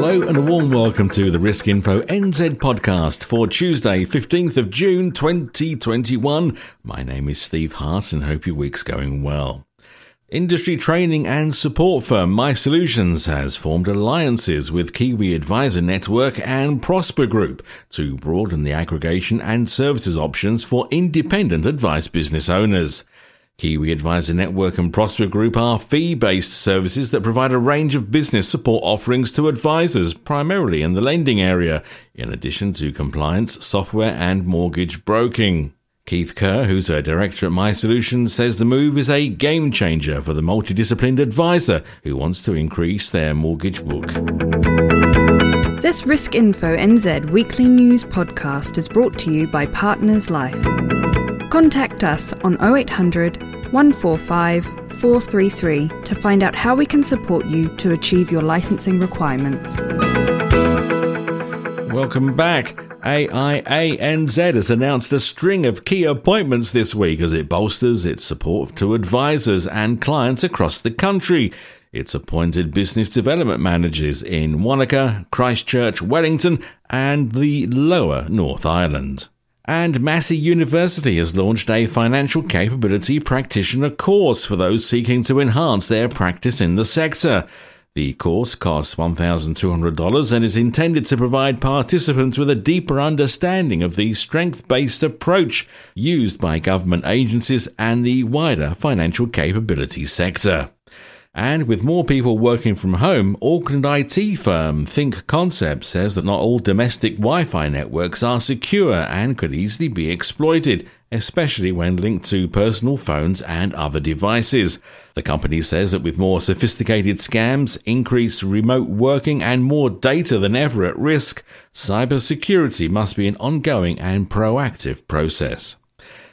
Hello and a warm welcome to the Risk Info NZ podcast for Tuesday, 15th of June 2021. My name is Steve Hart and hope your week's going well. Industry training and support firm My Solutions has formed alliances with Kiwi Advisor Network and Prosper Group to broaden the aggregation and services options for independent advice business owners. Kiwi Advisor Network and Prosper Group are fee based services that provide a range of business support offerings to advisors, primarily in the lending area, in addition to compliance, software, and mortgage broking. Keith Kerr, who's a director at My Solutions, says the move is a game changer for the multidisciplined advisor who wants to increase their mortgage book. This Risk Info NZ weekly news podcast is brought to you by Partners Life. Contact us on 0800 145 433 to find out how we can support you to achieve your licensing requirements. Welcome back. AIANZ has announced a string of key appointments this week as it bolsters its support to advisors and clients across the country. It's appointed business development managers in Wanaka, Christchurch, Wellington, and the lower North Island. And Massey University has launched a financial capability practitioner course for those seeking to enhance their practice in the sector. The course costs $1,200 and is intended to provide participants with a deeper understanding of the strength based approach used by government agencies and the wider financial capability sector. And with more people working from home, Auckland IT firm Think Concept says that not all domestic Wi Fi networks are secure and could easily be exploited, especially when linked to personal phones and other devices. The company says that with more sophisticated scams, increased remote working, and more data than ever at risk, cybersecurity must be an ongoing and proactive process.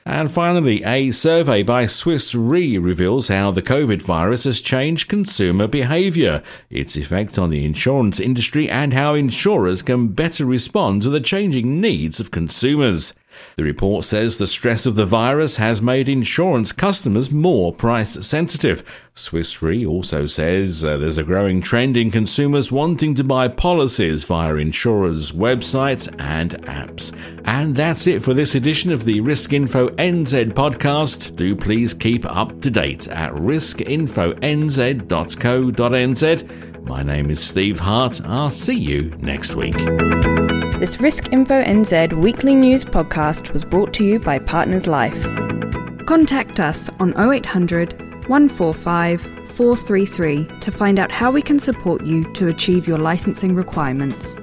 And finally, a survey by Swiss Re reveals how the COVID virus has changed consumer behaviour, its effect on the insurance industry, and how insurers can better respond to the changing needs of consumers. The report says the stress of the virus has made insurance customers more price sensitive. Swiss Re also says uh, there's a growing trend in consumers wanting to buy policies via insurers' websites and apps. And that's it for this edition of the Risk Info NZ podcast. Do please keep up to date at riskinfonz.co.nz. My name is Steve Hart. I'll see you next week. This Risk Info NZ weekly news podcast was brought to you by Partners Life. Contact us on 0800 145 433 to find out how we can support you to achieve your licensing requirements.